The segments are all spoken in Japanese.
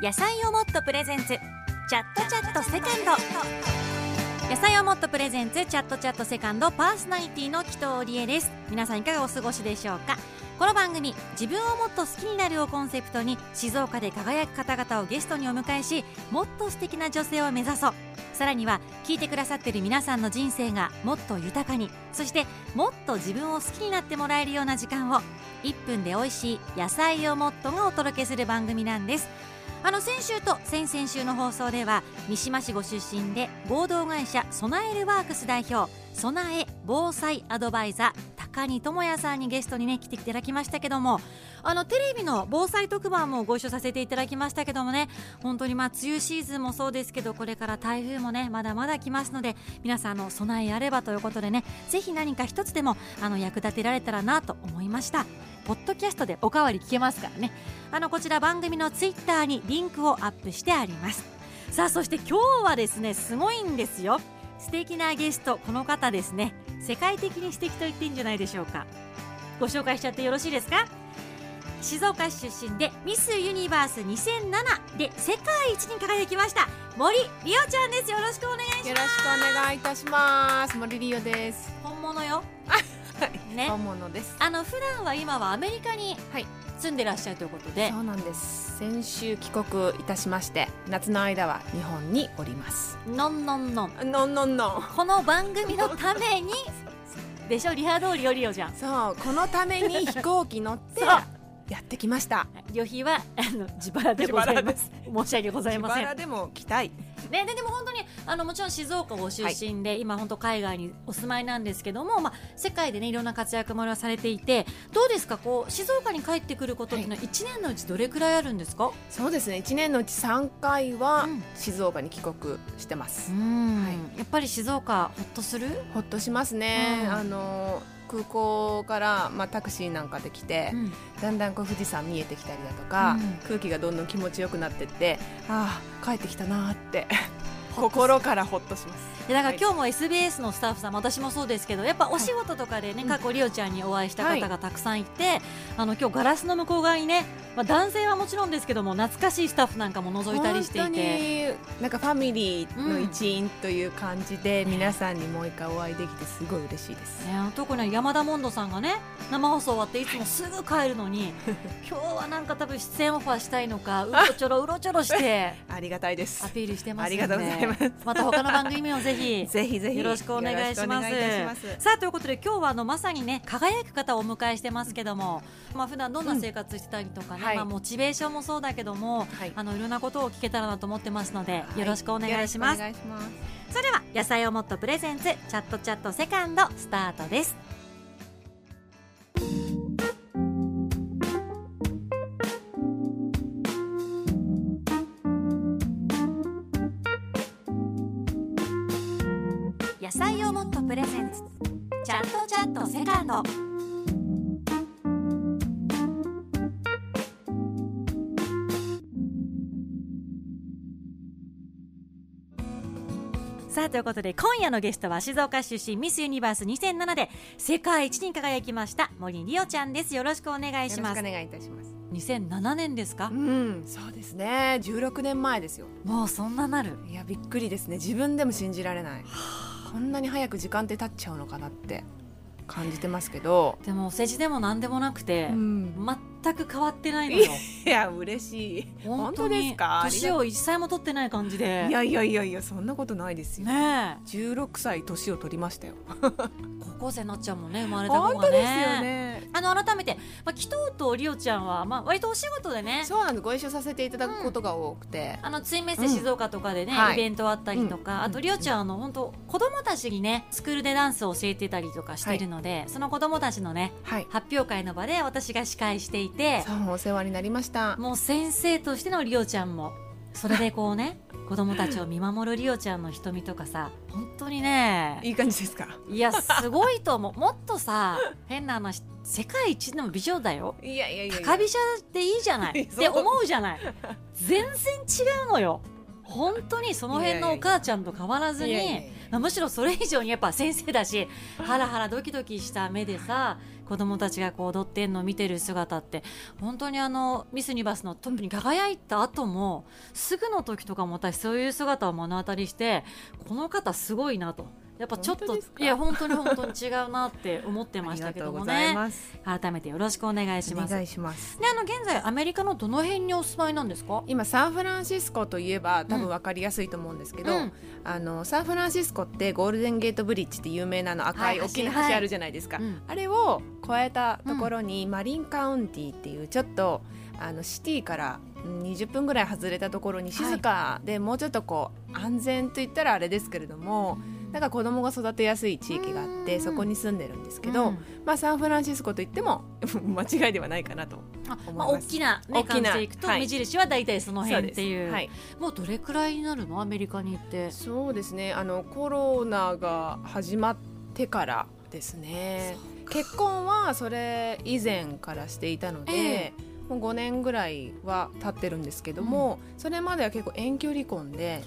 野菜をもっとプレゼンツ。チャットチャットセカンド。野菜をもっとプレゼンツチャットチャットセカンドパーソナリティの紀藤理恵です。皆さんいかがお過ごしでしょうか？この番組自分をもっと好きになるをコンセプトに静岡で輝く方々をゲストにお迎えしもっと素敵な女性を目指そう。さらには聞いてくださってる皆さんの人生がもっと豊かにそしてもっと自分を好きになってもらえるような時間を1分で美味しい野菜をもっとがお届けする番組なんです。あの先週と先々週の放送では三島市ご出身で合同会社備えるワークス代表備え防災アドバイザー高荷智也さんにゲストにね来ていただきましたけどもあのテレビの防災特番もご一緒させていただきましたけどもね本当にまあ梅雨シーズンもそうですけどこれから台風もねまだまだ来ますので皆さんの備えあればということでねぜひ何か一つでもあの役立てられたらなと思いました。ポッドキャストでおかわり聞けますからね。あのこちら番組のツイッターにリンクをアップしてあります。さあそして今日はですねすごいんですよ。素敵なゲストこの方ですね。世界的に素敵と言っていいんじゃないでしょうか。ご紹介しちゃってよろしいですか？静岡市出身でミスユニバース2007で世界一に輝きました森リオちゃんです。よろしくお願いします。よろしくお願いいたします。森リオです。本物よね。本物です。あの普段は今はアメリカにはい。住んでらっしゃるということで、そうなんです。先週帰国いたしまして夏の間は日本におります。のんのんのんのんのんのんこの番組のために でしょ？リハ通りよリオじゃん。そう。このために飛行機乗ってやってきました。旅費はあの自腹でございます。申し訳ございません。自腹でも来たいね、ででも本当にあのもちろん静岡ご出身で、今本当海外にお住まいなんですけども、まあ、世界でねいろんな活躍もされていてどうですか？こう静岡に帰ってくることっていうのは1年のうちどれくらいあるんですか、そうですね。1年のうち3回はうん。静岡に帰国してます、ん。はい。やっぱり静岡ほっとする？ほっとしますね、うん。あの空港から、まあ、タクシーなんかで来て、うん。だんだんこう富士山見えてきたりだとか、うん。空気がどんどん気持ちよくなってってああ帰ってきたなーって心からほっとしますでだから今日も SBS のスタッフさんも私もそうですけどやっぱお仕事とかでね、過去リオちゃんにお会いした方がたくさんいて、あの今日ガラスの向こう側にね、まあ、男性はもちろんですけども懐かしいスタッフなんかも覗いたりしてい本当て。になんかファミリーの一員という感じで、皆さんにもう一回お会いできてすごい嬉しいです、ね、特に山田モンドさんがね生放送終わっていつもすぐ帰るのに 今日はなんか多分出演オファーしたいのか うろちょろうろちょろしてありがたいです。アピールしてますのでありがとうございます。また他の番組もぜひぜひぜひよろしくお願いします。さあということで今日はあのまさにね輝く方をお迎えしてますけども、まあ普段どんな生活してたりとかね、はい。まあモチベーションもそうだけども、はい。あのいろんなことを聞けたらなと思ってますので、はい。よろしくお願いします。よろしくお願いします。それでは野菜をもっとプレゼンツチャットチャットセカンドスタートです野菜をもっとプレゼンツ。チャットチャットセカンド。さあということで今夜のゲストは静岡出身ミスユニバース2007で世界一に輝きました森リオちゃんです。よろしくお願いします。よろしくお願いいたします。2007年ですか？うん。そうですね。16年前ですよ。もうそんななる。いやびっくりですね。自分でも信じられないこんなに早く時間って経っちゃうのかなって感じてますけど、でもお世辞でも何でもなくて、ん、全く変わってないのよ。いや嬉しい。本当ですか？年を一歳も取ってない感じで。いやいやいやいやそんなことないですよ、ねえ。16歳年を取りましたよ。高校生になっちゃうもんね生まれた子がね。本当ですよね。あの改めて、まあ、紀藤とリオちゃんは、まあ、割とお仕事でねそうなんです。ご一緒させていただくことが多くて、あのツインメッセ静岡とかでね、はい。イベントあったりとか、うん。あとリオちゃんはあの本当子供たちにねスクールでダンスを教えてたりとかしてるので、その子供たちのねはい。発表会の場で私が司会していてそうお世話になりました。もう先生としてのリオちゃんもそれでこうね 子供たちを見守るリオちゃんの瞳とかさ本当にねいい感じですか？いやすごいと思う。もっとさ変な話世界一の美女だよ。いやいやいや高飛車でいいじゃない。って思うじゃない。全然違うのよ。本当にその辺のお母ちゃんと変わらずにいやいやいやまあむしろそれ以上にやっぱ先生だしハラハラドキドキした目でさ子供たちがこう踊ってんのを見てる姿って本当にあのミス・ユニバスのトップに輝いた後もすぐの時とかも私そういう姿を目の当たりしてこの方すごいなと。やっぱちょっといや本当に本当に違うなって思ってましたけどもね。改めてよろしくお願いします。お願いします。であの現在アメリカのどの辺にお住まいなんですか？今サンフランシスコといえば多分分かりやすいと思うんですけど、うん、あのサンフランシスコってゴールデンゲートブリッジって有名なの赤い大きな橋あるじゃないですか、はいあれを越えたところに、マリンカウンティっていうちょっとあのシティから20分ぐらい外れたところに静かで、もうちょっとこう安全といったらあれですけれども、だから子供が育てやすい地域があってそこに住んでるんですけど、うん、まあ、サンフランシスコといっても 間違いではないかなとまあ、大きな、ね、大きな感じでいくと、目印は大体その辺っていう、はい、もうどれくらいになるの？アメリカに行って。そうですね。あのコロナが始まってからですね。結婚はそれ以前からしていたので、えー、もう5年ぐらいは経ってるんですけども、うん、それまでは結構遠距離婚で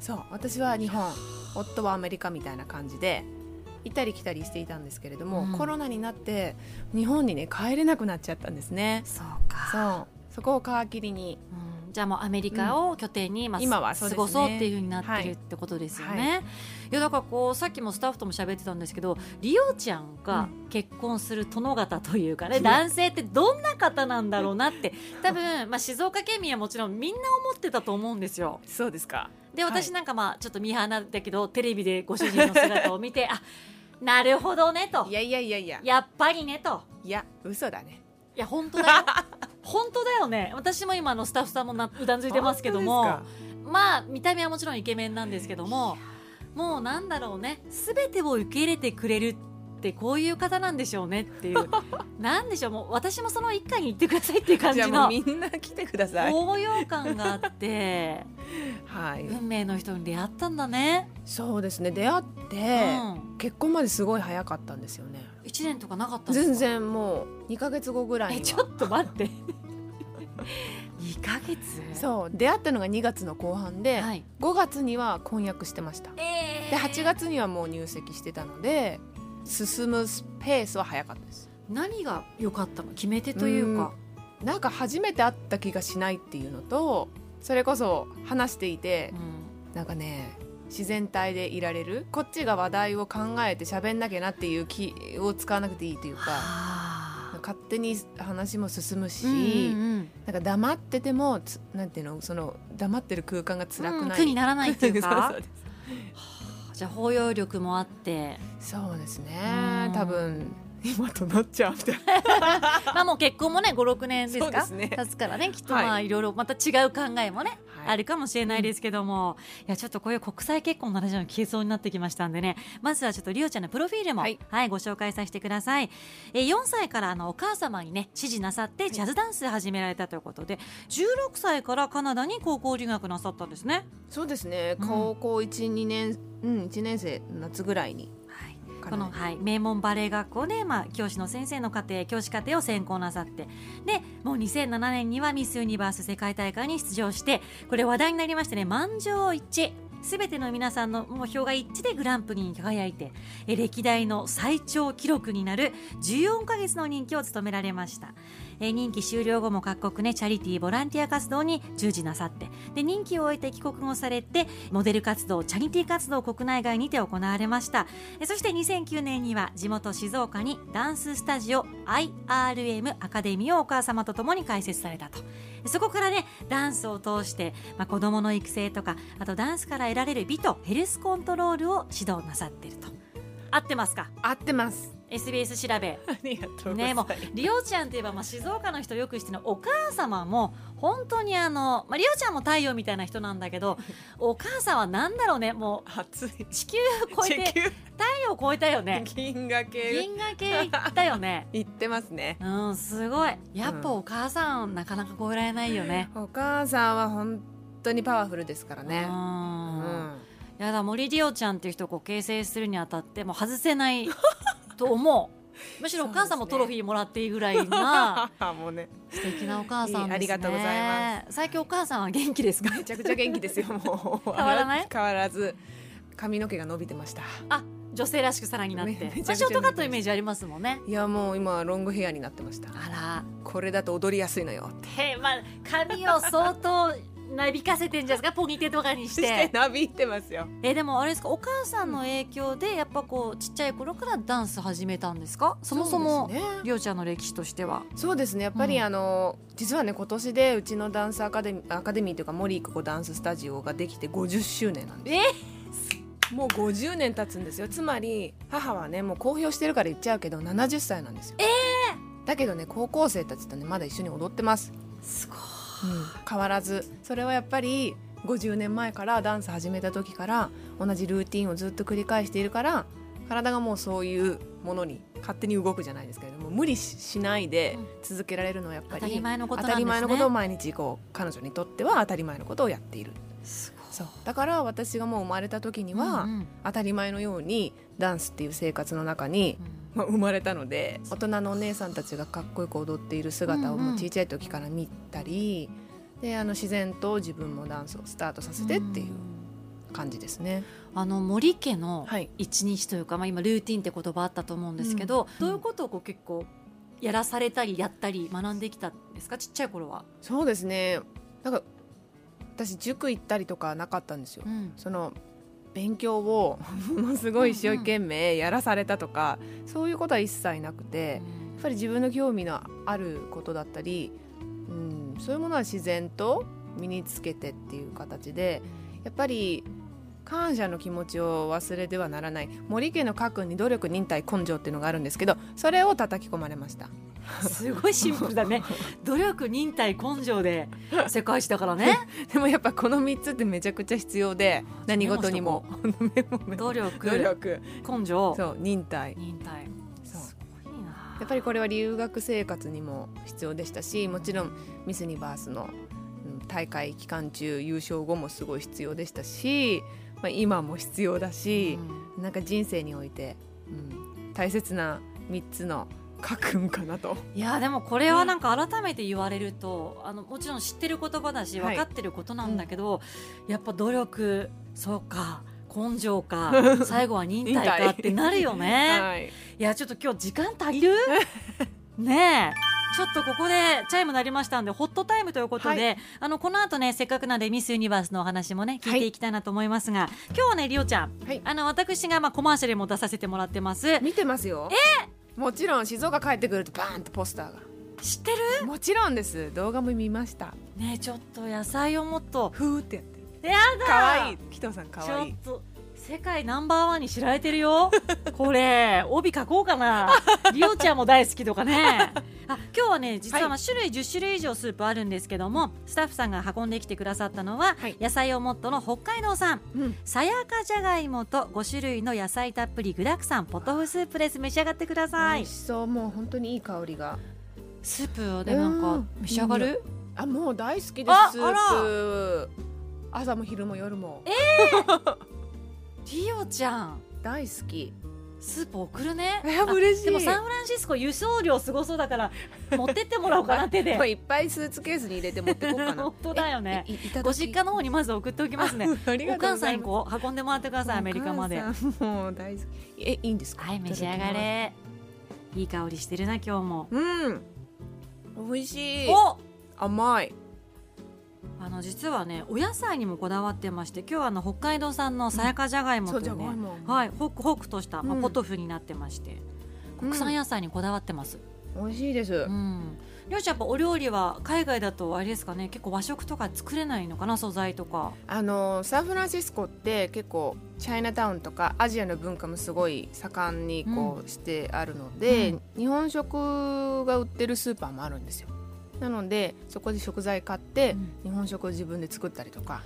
そう私は日本夫はアメリカみたいな感じで行ったり来たりしていたんですけれども、うん、コロナになって日本にね帰れなくなっちゃったんですね。そうか。そう。そこを皮切りに、うん、じゃあもうアメリカを拠点に、まあ、今は、過ごそうっていうふうになってるってことですよね、はい。はい、いやだからこうさっきもスタッフとも喋ってたんですけどリオちゃんが結婚する殿方というかね、うん、男性ってどんな方なんだろうなって。多分、まあ、静岡県民はもちろんみんな思ってたと思うんですよ。そうですかで私なんかまあちょっとミーハーなんだけどテレビでご主人の姿を見て あなるほどねと。いやいやいやいや。やっぱりねと。いや嘘だね。いや本当だよ。本当だよね。私も今のスタッフさんもなうだんついてますけどもまあ見た目はもちろんイケメンなんですけどももうなんだろうね。全てを受け入れてくれるってこういう方なんでしょうねっていう。なんでしょう。もう私もその一回に行ってくださいっていう感じのみんな来てください。高揚感があって。はい、運命の人に出会ったんだね。そうですね。出会って、うん、結婚まですごい早かったんですよね。1年とかなかった全然もう2か月後ぐらいにちょっと待って。2か月？そう。出会ったのが2月の後半で、はい、5月には婚約してました、えー、で8月にはもう入籍してたので進むペースは早かったです。何が良かったの？決め手というか。うなんか初めて会った気がしないっていうのとそれこそ話していて、うん、なんかね自然体でいられるこっちが話題を考えて喋んなきゃなっていう気を使わなくていいというか勝手に話も進むし、うんうん、なんか黙っててもなんていうのその黙ってる空間が辛くない、うん、苦にならないっていうか じゃあ包容力もあって。そうですね。多分今となっちゃうみたいな。まあもう結婚もね56年ですか？ね、経つからねきっとまあいろいろまた違う考えもね、はい、あるかもしれないですけども、うん、いやちょっとこういう国際結婚の話が聞けそうになってきましたんでね。まずはちょっとリオちゃんのプロフィールも、はい、はい、ご紹介させてください、えー、4歳からあのお母様にね指示なさってジャズダンス始められたということで16歳からカナダに高校留学なさったんですね。そうですね、高校12年うん1年生夏ぐらいにこの、はい、名門バレエ学校で、まあ、教師の先生の家庭教師家庭を専攻なさってでもう2007年にはミス・ユニバース世界大会に出場してこれ話題になりましてね。満場一致。すべての皆さんの目標が一致でグランプリに輝いて歴代の最長記録になる14か月の任期を務められました。え任期終了後も各国ねチャリティーボランティア活動に従事なさってで任期を終えて帰国後されてモデル活動チャリティー活動国内外にて行われました。えそして2009年には地元静岡にダンススタジオ IRM アカデミーをお母様と共に開設されたと。そこからねダンスを通して、まあ、子どもの育成とかあとダンスから得られる美とヘルスコントロールを指導なさってると。合ってますか？合ってます。SBS 調べ。ありがとうねもうリオちゃんといえば、まあ、静岡の人よく知ってるお母様も本当にあの、まあ、リオちゃんも太陽みたいな人なんだけど お母さんはなんだろうねもう暑い。地球超えて太陽超えたよね。銀河系。銀河系行ったよね。行ってますね。うんすごい。やっぱお母さん、うん、なかなか超えられないよね。お母さんは本当にパワフルですからね。うん。やだ森リオちゃんっていう人をこう形成するにあたってもう外せない と思う。むしろお母さんもトロフィーもらっていいぐらいな。もうね。素敵なお母さん、ね、ありがとうございます。最近お母さんは元気ですか？めちゃくちゃ元気ですよもう。変わらない？変わらず。髪の毛が伸びてました。あ女性らしくさらになって。まあ、ショートカットイメージありますもんね。いやもう今ロングヘアになってました。あら。これだと踊りやすいのよへまあ髪を相当なびかせてんじゃないですかポニテとかにして。なびいてますよ。えでもあれですかお母さんの影響でやっぱこうちっちゃい頃からダンス始めたんですか？そもそもりょうちゃんの歴史としては。そうですね。やっぱり、うん、あの実はね今年でうちのダンスアカデミーアカデミーというか森育子ダンススタジオができて50周年なんですえもう50年経つんですよ。つまり母はねもう公表してるから言っちゃうけど70歳なんですよ。えー、だけどね高校生たちとねまだ一緒に踊ってます。すごい。うん、変わらず。それはやっぱり50年前からダンス始めた時から同じルーティンをずっと繰り返しているから体がもうそういうものに勝手に動くじゃないですけれども無理しないで続けられるのはやっぱり、当たり前のこと、ね、当たり前のことを毎日こう彼女にとっては当たり前のことをやっている。そう。だから私がもう生まれた時には、うんうん、当たり前のようにダンスっていう生活の中に、うん、まあ、生まれたので大人のお姉さんたちがかっこよく踊っている姿をもう小さい時から見たり、うんうん、であの自然と自分もダンスをスタートさせてっていう感じですね。あの森家の一日というか、はい、まあ、今ルーティンって言葉あったと思うんですけど、うん、どういうことをこう結構やらされたりやったり学んできたんですか？ちっちゃい頃は。そうですね。なんか私塾行ったりとかなかったんですよ、うん、その勉強を ものすごい一生懸命やらされたとか、うんうん、そういうことは一切なくて、やっぱり自分の興味のあることだったり、うん、そういうものは自然と身につけてっていう形でやっぱり感謝の気持ちを忘れてはならない。森家の家訓に努力忍耐根性っていうのがあるんですけどそれを叩き込まれましたすごいシンプルだね。努力忍耐根性で世界史だからね。でもやっぱこの3つってめちゃくちゃ必要で何事にも。努力。努力。根性。そう忍耐。忍耐。やっぱりこれは留学生活にも必要でしたしもちろんミス・ニバースの大会期間中優勝後もすごい必要でしたし、まあ、今も必要だし、うん、なんか人生において、うん、大切な3つの書くんかなと。いやでもこれはなんか改めて言われると、あのもちろん知ってる言葉だし分かってることなんだけど、はい、やっぱ努力そうか根性か 最後は忍耐かってなるよね、はい、いやちょっと今日時間足りる？ねえ。ちょっとここでチャイム鳴りましたんでホットタイムということで、はい、あのこの後ねせっかくなんでミスユニバースのお話もね聞いていきたいなと思いますが、はい、今日はねりおちゃん、はい、あの私がまあコマーシャルも出させてもらってます。見てますよ。えーもちろん静岡帰ってくるとバーンとポスターが。知ってる？もちろんです。動画も見ました。ねちょっと野菜をもっとふーってやって。るやだかわいい。紀藤さんかわいい。ちょっと世界ナンバーワンに知られてるよ。これ帯書こうかな。りおちゃんも大好きとかね。あ今日はね実はまあ種類10種類以上スープあるんですけども、はい、スタッフさんが運んできてくださったのは、はい、野菜をもっとの北海道産、さやかじゃがいもと5種類の野菜たっぷり具だくさんポトフスープです召し上がってください。美味しそう。もう本当にいい香りが。スープでなん。か召し上がる、あもう大好きですスープ。朝も昼も夜も。ええー、リオちゃん大好きスープ送るね。嬉しい。でもサンフランシスコ輸送量すごそうだから 持ってってもらおうかな手で。いっぱいスーツケースに入れて持ってこうかな。本当だよね。ご実家の方にまず送っておきますね。お母さんにこう運んでもらってくださいアメリカまで。もう大好き。えいいんですか？はい召し上がれ。いい香りしてるな今日も。うん。美味しい。お甘い。あの実はねお野菜にもこだわってまして今日はあの北海道産のさやかじゃがいもとね、うん、はいホクホクとした、まあ、ポトフになってまして、うん、国産野菜にこだわってます、美味しいです、うん。りょうちゃんやっぱお料理は海外だとあれですかね結構和食とか作れないのかな素材とか。あのサンフランシスコって結構チャイナタウンとかアジアの文化もすごい盛んにこうしてあるので、うん、日本食が売ってるスーパーもあるんですよなのでそこで食材買って、日本食を自分で作ったりとか。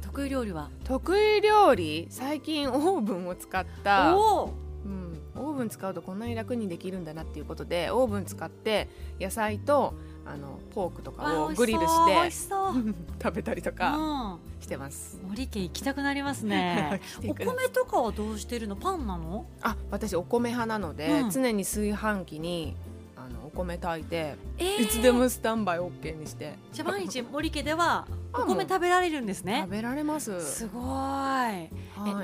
得意料理は？得意料理？最近オーブンを使った。お、うん、オーブン使うとこんなに楽にできるんだなっていうことでオーブン使って野菜とあのポークとかをグリルして 食べたりとかしてます、うん、森家行きたくなりますね。お米とかはどうしてるの？パンなの？あ私お米派なので、うん、常に炊飯器に米炊いて、えー、いつでもスタンバイ OK にして。じゃあ毎日森家では お米食べられるんですね。食べられます。すごい、は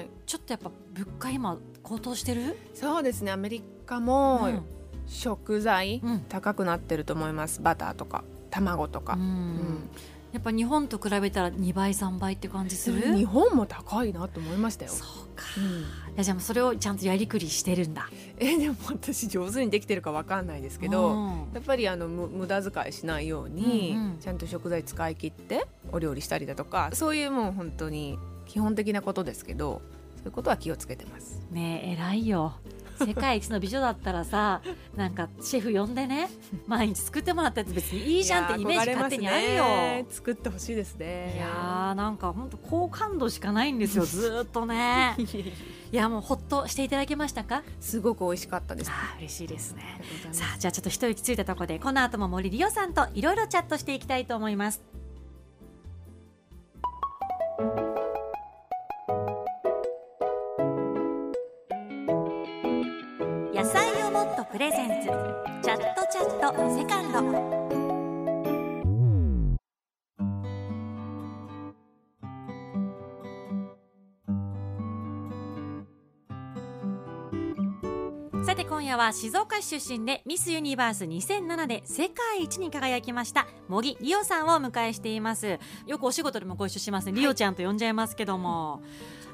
い、ちょっとやっぱ物価今高騰してる？そうですね。アメリカも食材高くなってると思います、バターとか卵とか、うん、やっぱ日本と比べたら2倍3倍って感じする？日本も高いなと思いましたよ。そうん、いやじゃあそれをちゃんとやりくりしてるんだ。えでも私上手にできてるか分かんないですけど、うん、やっぱりあの無駄遣いしないように、うんうん、ちゃんと食材使い切ってお料理したりだとかそういうもう本当に基本的なことですけどそういうことは気をつけてます。ねえ偉いよ世界一の美女だったらさなんかシェフ呼んでね毎日作ってもらったやつ別にいいじゃんってイメージ勝手にあるよ、ね、作ってほしいですね。いやーなんか本当好感度しかないんですよ ずっとね。いやもうほっとしていただけましたか？すごく美味しかったです。あ嬉しいですね。さあじゃあちょっと一息ついたところでこの後も森リオさんといろいろチャットしていきたいと思いますは静岡市出身でミスユニバース2007で世界一に輝きました茂木リオさんをお迎えしています。よくお仕事でもご一緒しますね、はい、リオちゃんと呼んじゃいますけども。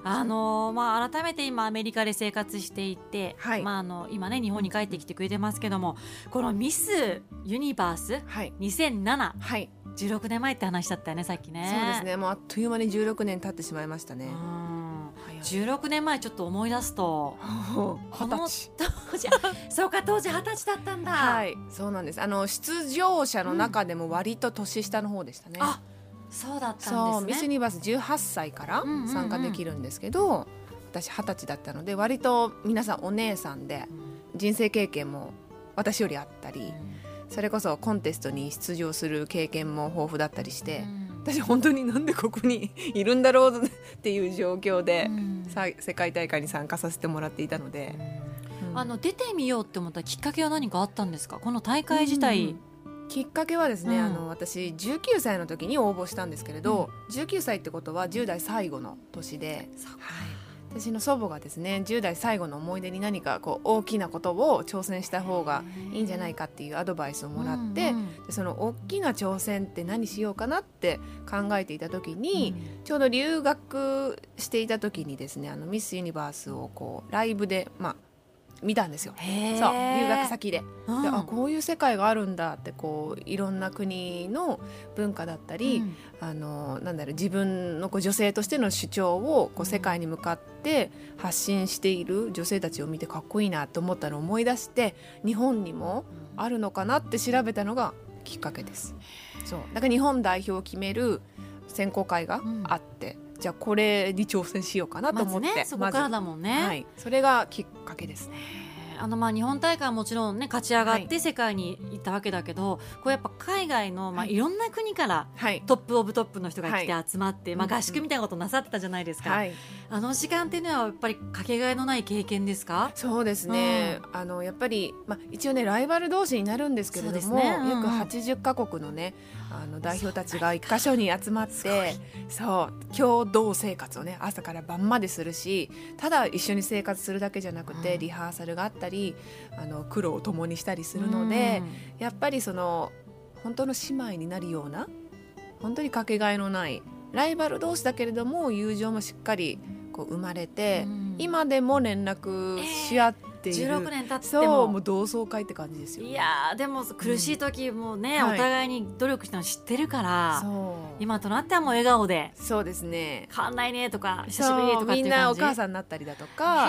あのー、まあ、改めて今アメリカで生活していて、はい、まあ、あの今ね日本に帰ってきてくれてますけどもこのミスユニバース2007、はい、16年前って話だったよねさっきね。そうですね。もうあっという間に16年経ってしまいましたね16年前ちょっと思い出すと二十歳当時 そうか当時二十歳だったんだ。はいそうなんです。あの出場者の中でも割と年下の方でしたね、うん、あそうだったんです、ね、ミスユニバース18歳から参加できるんですけど、うんうんうん、私二十歳だったので割と皆さんお姉さんで、人生経験も私よりあったり、うん、それこそコンテストに出場する経験も豊富だったりして、うん、私本当になんでここにいるんだろうっていう状況で、うん、世界大会に参加させてもらっていたので。あの出てみようって思ったきっかけは何かあったんですか？この大会自体、きっかけはですね、うん、あの私19歳の時に応募したんですけれど、うん、19歳ってことは10代最後の年で、はい、私の祖母がですね10代最後の思い出に何かこう大きなことを挑戦した方がいいんじゃないかっていうアドバイスをもらって、うんうん、でその大きな挑戦って何しようかなって考えていた時に、うん、ちょうど留学していた時にですねあのミス・ユニバースをこうライブで、まあ、見たんですよ。そう。留学先で。うん、であこういう世界があるんだってこういろんな国の文化だったり、うん、あのなんだろう自分のこう女性としての主張をこう世界に向かって発信している女性たちを見てかっこいいなと思ったのを思い出して日本にもあるのかなって調べたのがきっかけです。そう。だから日本代表を決める選考会があって、うん、じゃあこれに挑戦しようかなと思って、まね、そこからだもんね、はい、それがきっかけですね。あのまあ日本大会はもちろんね勝ち上がって世界に行ったわけだけど、はい、こうやっぱ海外のまあい。ろんな国からトップオブトップの人が来て集まって、まあ合宿みたいなことなさってたじゃないですか、はい、あの時間っていうのはやっぱりかけがえのない経験ですか？そうですね、うん、あのやっぱり、まあ、一応ねライバル同士になるんですけれども、ね。うんうん、約80か国のねあの代表たちが一箇所に集まってそう。共同生活をね朝から晩までするしただ一緒に生活するだけじゃなくて、リハーサルがあったりあの苦労を共にしたりするので、やっぱりその本当の姉妹になるような本当にかけがえのないライバル同士だけれども友情もしっかりこう生まれて、今でも連絡し合って。っている16年経っても。もう同窓会って感じですよ、いやでも苦しい時もね、うん、お互いに努力したの知ってるから、はい、今となってはもう笑顔で。そうですね。変わんないねとか久しぶりとかみんなお母さんになったりだとか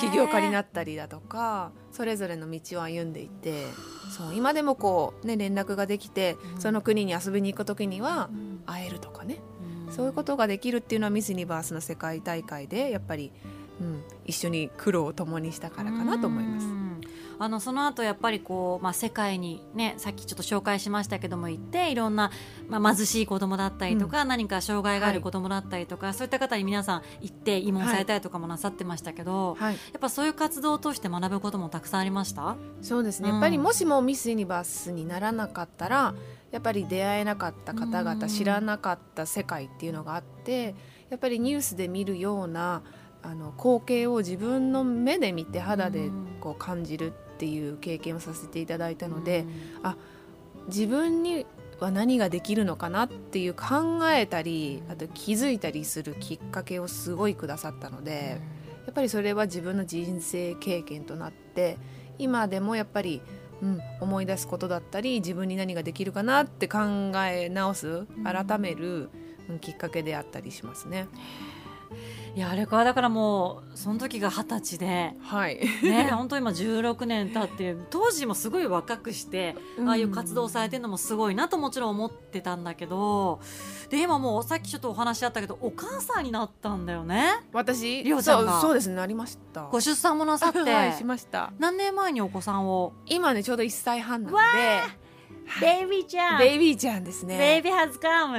起業家になったりだとかそれぞれの道を歩んでいてそう今でもこうね連絡ができて、うん、その国に遊びに行く時には会えるとかね、うん、そういうことができるっていうのはミス・ユニバースの世界大会でやっぱりうん、一緒に苦労を共にしたからかなと思います。あのその後やっぱりこう、まあ、世界に、ね、さっきちょっと紹介しましたけども行っていろんな、まあ、貧しい子供だったりとか、うん、何か障害がある子供だったりとか、はい、そういった方に皆さん行って慰問されたりとかもなさってましたけど、はい、やっぱそういう活動を通して学ぶこともたくさんありました？そうですね、うん、やっぱりもしもミス・ユニバースにならなかったらやっぱり出会えなかった方々、知らなかった世界っていうのがあってやっぱりニュースで見るようなあの光景を自分の目で見て肌でこう感じるっていう経験をさせていただいたので、あ自分には何ができるのかなっていう考えたりあと気づいたりするきっかけをすごいくださったので、やっぱりそれは自分の人生経験となって今でもやっぱり、うん、思い出すことだったり自分に何ができるかなって考え直す改める、うん、きっかけであったりしますね。いやあれからだからもうその時が二十歳で、はい、ね本当今16年経って当時もすごい若くして、うん、ああいう活動されてるのもすごいなともちろん思ってたんだけどで今もうさっきちょっとお話あったけどお母さんになったんだよね。私？りょうちゃんが。そうですねなりました。ご出産もなさって、はい、しました。何年前にお子さんを？今ねちょうど1歳半なので。ベイビーちゃん。ベイビーちゃんですね。ベイビーハズカム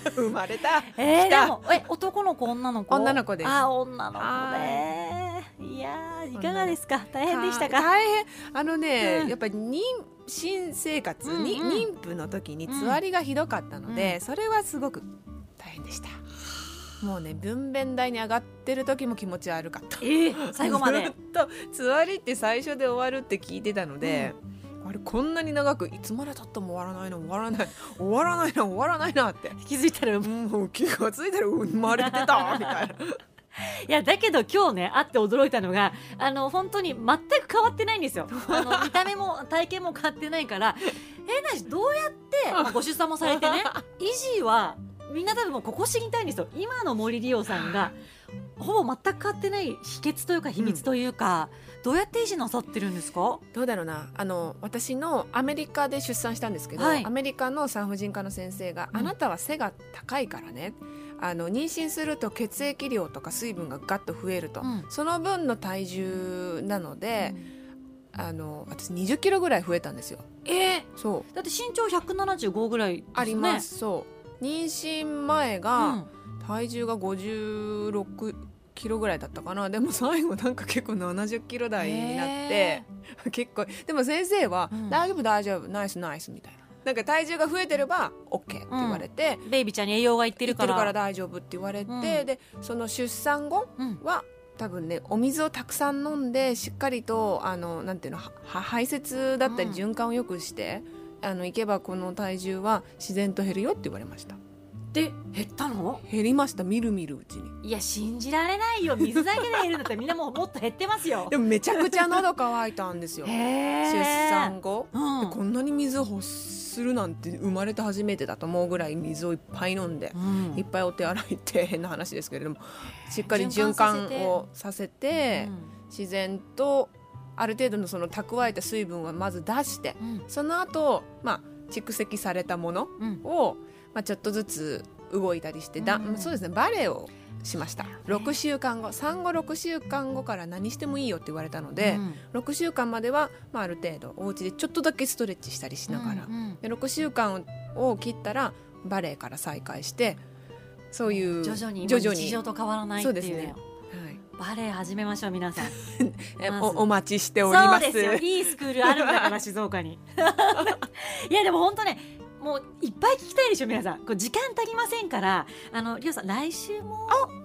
生まれた。えー、でもえ男の子女の子？女の子です。あ女の子ね。いやいかがですか？大変でしたか？大変あのね、うん、やっぱり妊娠生活に、うんうん、妊婦の時につわりがひどかったので、うん、それはすごく大変でした。もうね分娩台に上がってる時も気持ち悪かった。えー、最後まで。ずっとつわりって最初で終わるって聞いてたので。うんあれこんなに長くいつまでたっても終わらないの終わらない終わらないな終わらないなって。気づいたらもう気が付いたら生まれてたみたいな。いやだけど今日ね会って驚いたのがあの本当に全く変わってないんですよ。あの 見た目も体型も変わってないからえなしどうやって、まあ、ご出産もされてね 維持はみんな多分もうここ知りたいんですよ。今の森理央さんがほぼ全く変わってない秘訣というか秘密というか、うん、どうやって維持なさってるんですか？どうだろうな。あの私のアメリカで出産したんですけど、はい、アメリカの産婦人科の先生が、うん、あなたは背が高いからね。あの妊娠すると血液量とか水分がガッと増えると、うん、その分の体重なので、あの私20キロぐらい増えたんですよ。えー、そう。だって身長175ぐらい、ね、あります。そう妊娠前が、体重が56キロぐらいだったかな。でも最後なんか結構70キロ台になって結構でも先生は、うん、大丈夫大丈夫ナイスナイスみたいな。なんか体重が増えてれば OK って言われて、うん、ベイビーちゃんに栄養がいってるから。から大丈夫って言われて、うん、でその出産後は、多分ねお水をたくさん飲んでしっかりとあのなんていうの排泄だったり循環をよくして、あのいけばこの体重は自然と減るよって言われました。で減ったの？減りました。みるみるうちに。いや信じられないよ。水だけで減るんだったらみんなもうもっと減ってますよ。でもめちゃくちゃ喉乾いたんですよ。出産後、うん、こんなに水欲するなんて生まれて初めてだと思うぐらい水をいっぱい飲んで、うん、いっぱいお手洗いって変な話ですけれどもしっかり循環をさせて、うん、自然とある程度のその蓄えた水分はまず出して、その後まあ蓄積されたものを、まあ、ちょっとずつ動いたりしてだ、うん、そうですねバレエをしました。6週間後産後6週間後から何してもいいよって言われたので、うん、6週間までは、まあ、ある程度お家でちょっとだけストレッチしたりしながら、うんうん、で6週間を切ったらバレエから再開してそういう徐々に徐々に日常と変わらないっていう。そうですねバレエ始めましょう皆さん。おお待ちしております。そうですよ。いいスクールあるんだから静岡に。いやでも本当ねもういっぱい聞きたいでしょ皆さん。こう時間足りませんからあのりょうさん来週も。あ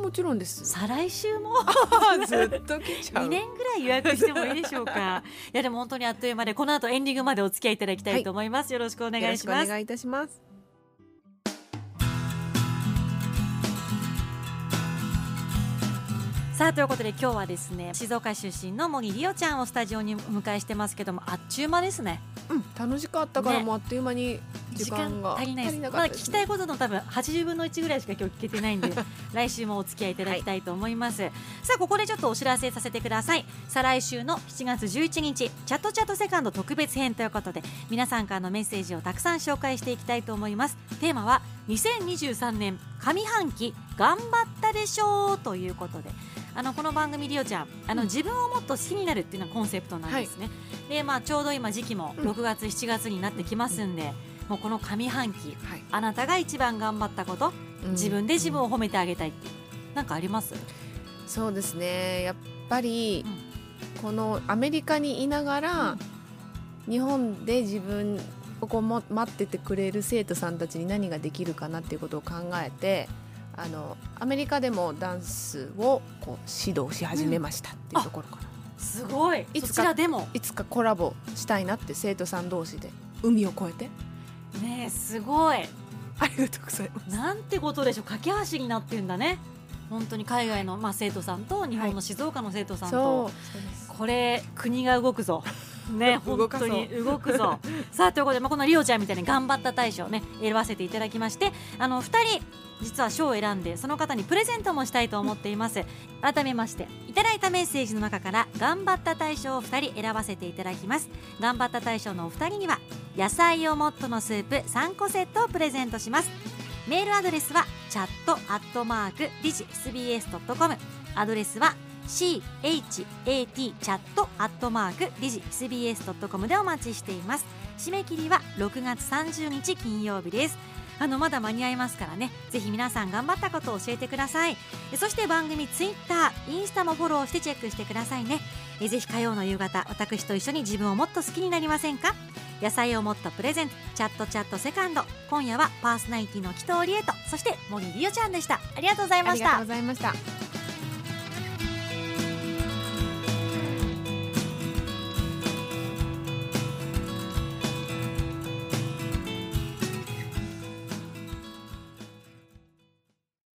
もちろんです。再来週も。ずっと来ちゃう。2年ぐらい予約してもいいでしょうか。いやでも本当にあっという間でこの後エンディングまでお付き合いいただきたいと思います、はい、よろしくお願いします。お願いいたしますさあということで今日はですね静岡出身の森里央ちゃんをスタジオにお迎えしてますけどもあっちゅう間ですね。うん楽しかったからもうあっという間に時間が。足りないです。まだ聞きたいことの多分80分の1ぐらいしか今日聞けてないんで 来週もお付き合いいただきたいと思います、はい、さあここでちょっとお知らせさせてください。再来週の7月11日チャットチャットセカンド特別編ということで皆さんからのメッセージをたくさん紹介していきたいと思います。テーマは2023年上半期頑張ったでしょうということで。あのこの番組りおちゃんあの、うん、自分をもっと好きになるっていうのがコンセプトなんですね、はい、でまあちょうど今時期も6月、うん、7月になってきますんで、もうこの上半期、はい、あなたが一番頑張ったこと、うん、自分で自分を褒めてあげたいなんかあります？そうですね。やっぱり、このアメリカにいながら、日本で自分ここも待っててくれる生徒さんたちに何ができるかなっていうことを考えてあのアメリカでもダンスをこう指導し始めましたっていうところから、うん、すごい。いつかでも。いつかコラボしたいなって生徒さん同士で海を越えてねすごい。ありがとうございます。なんてことでしょう。架け橋になってるんだね。本当に海外の、まあ、生徒さんと日本の静岡の生徒さんと、はい、これ国が動くぞね 本当に動くぞ。さあということで、まあ、このリオちゃんみたいに頑張った大賞ね選ばせていただきましてあの2人実は賞を選んでその方にプレゼントもしたいと思っています。改めましていただいたメッセージの中から頑張った大賞を2人選ばせていただきます。頑張った大賞のお二人には野菜をもっとのスープ3個セットをプレゼントします。メールアドレスはチャットアットマークデジ SBS.com アドレスは CHAT チャットアットマークディジ SBS.com でお待ちしています。締め切りは6月30日金曜日です。あのまだ間に合いますからね。ぜひ皆さん頑張ったことを教えてください。そして番組ツイッターインスタもフォローしてチェックしてくださいね。えぜひ火曜の夕方私と一緒に自分をもっと好きになりませんか？野菜をもっとプレゼントチャットチャットセカンド。今夜はパーソナリティの紀藤理恵とそして森里代ちゃんでした。ありがとうございました。ありがとうございました。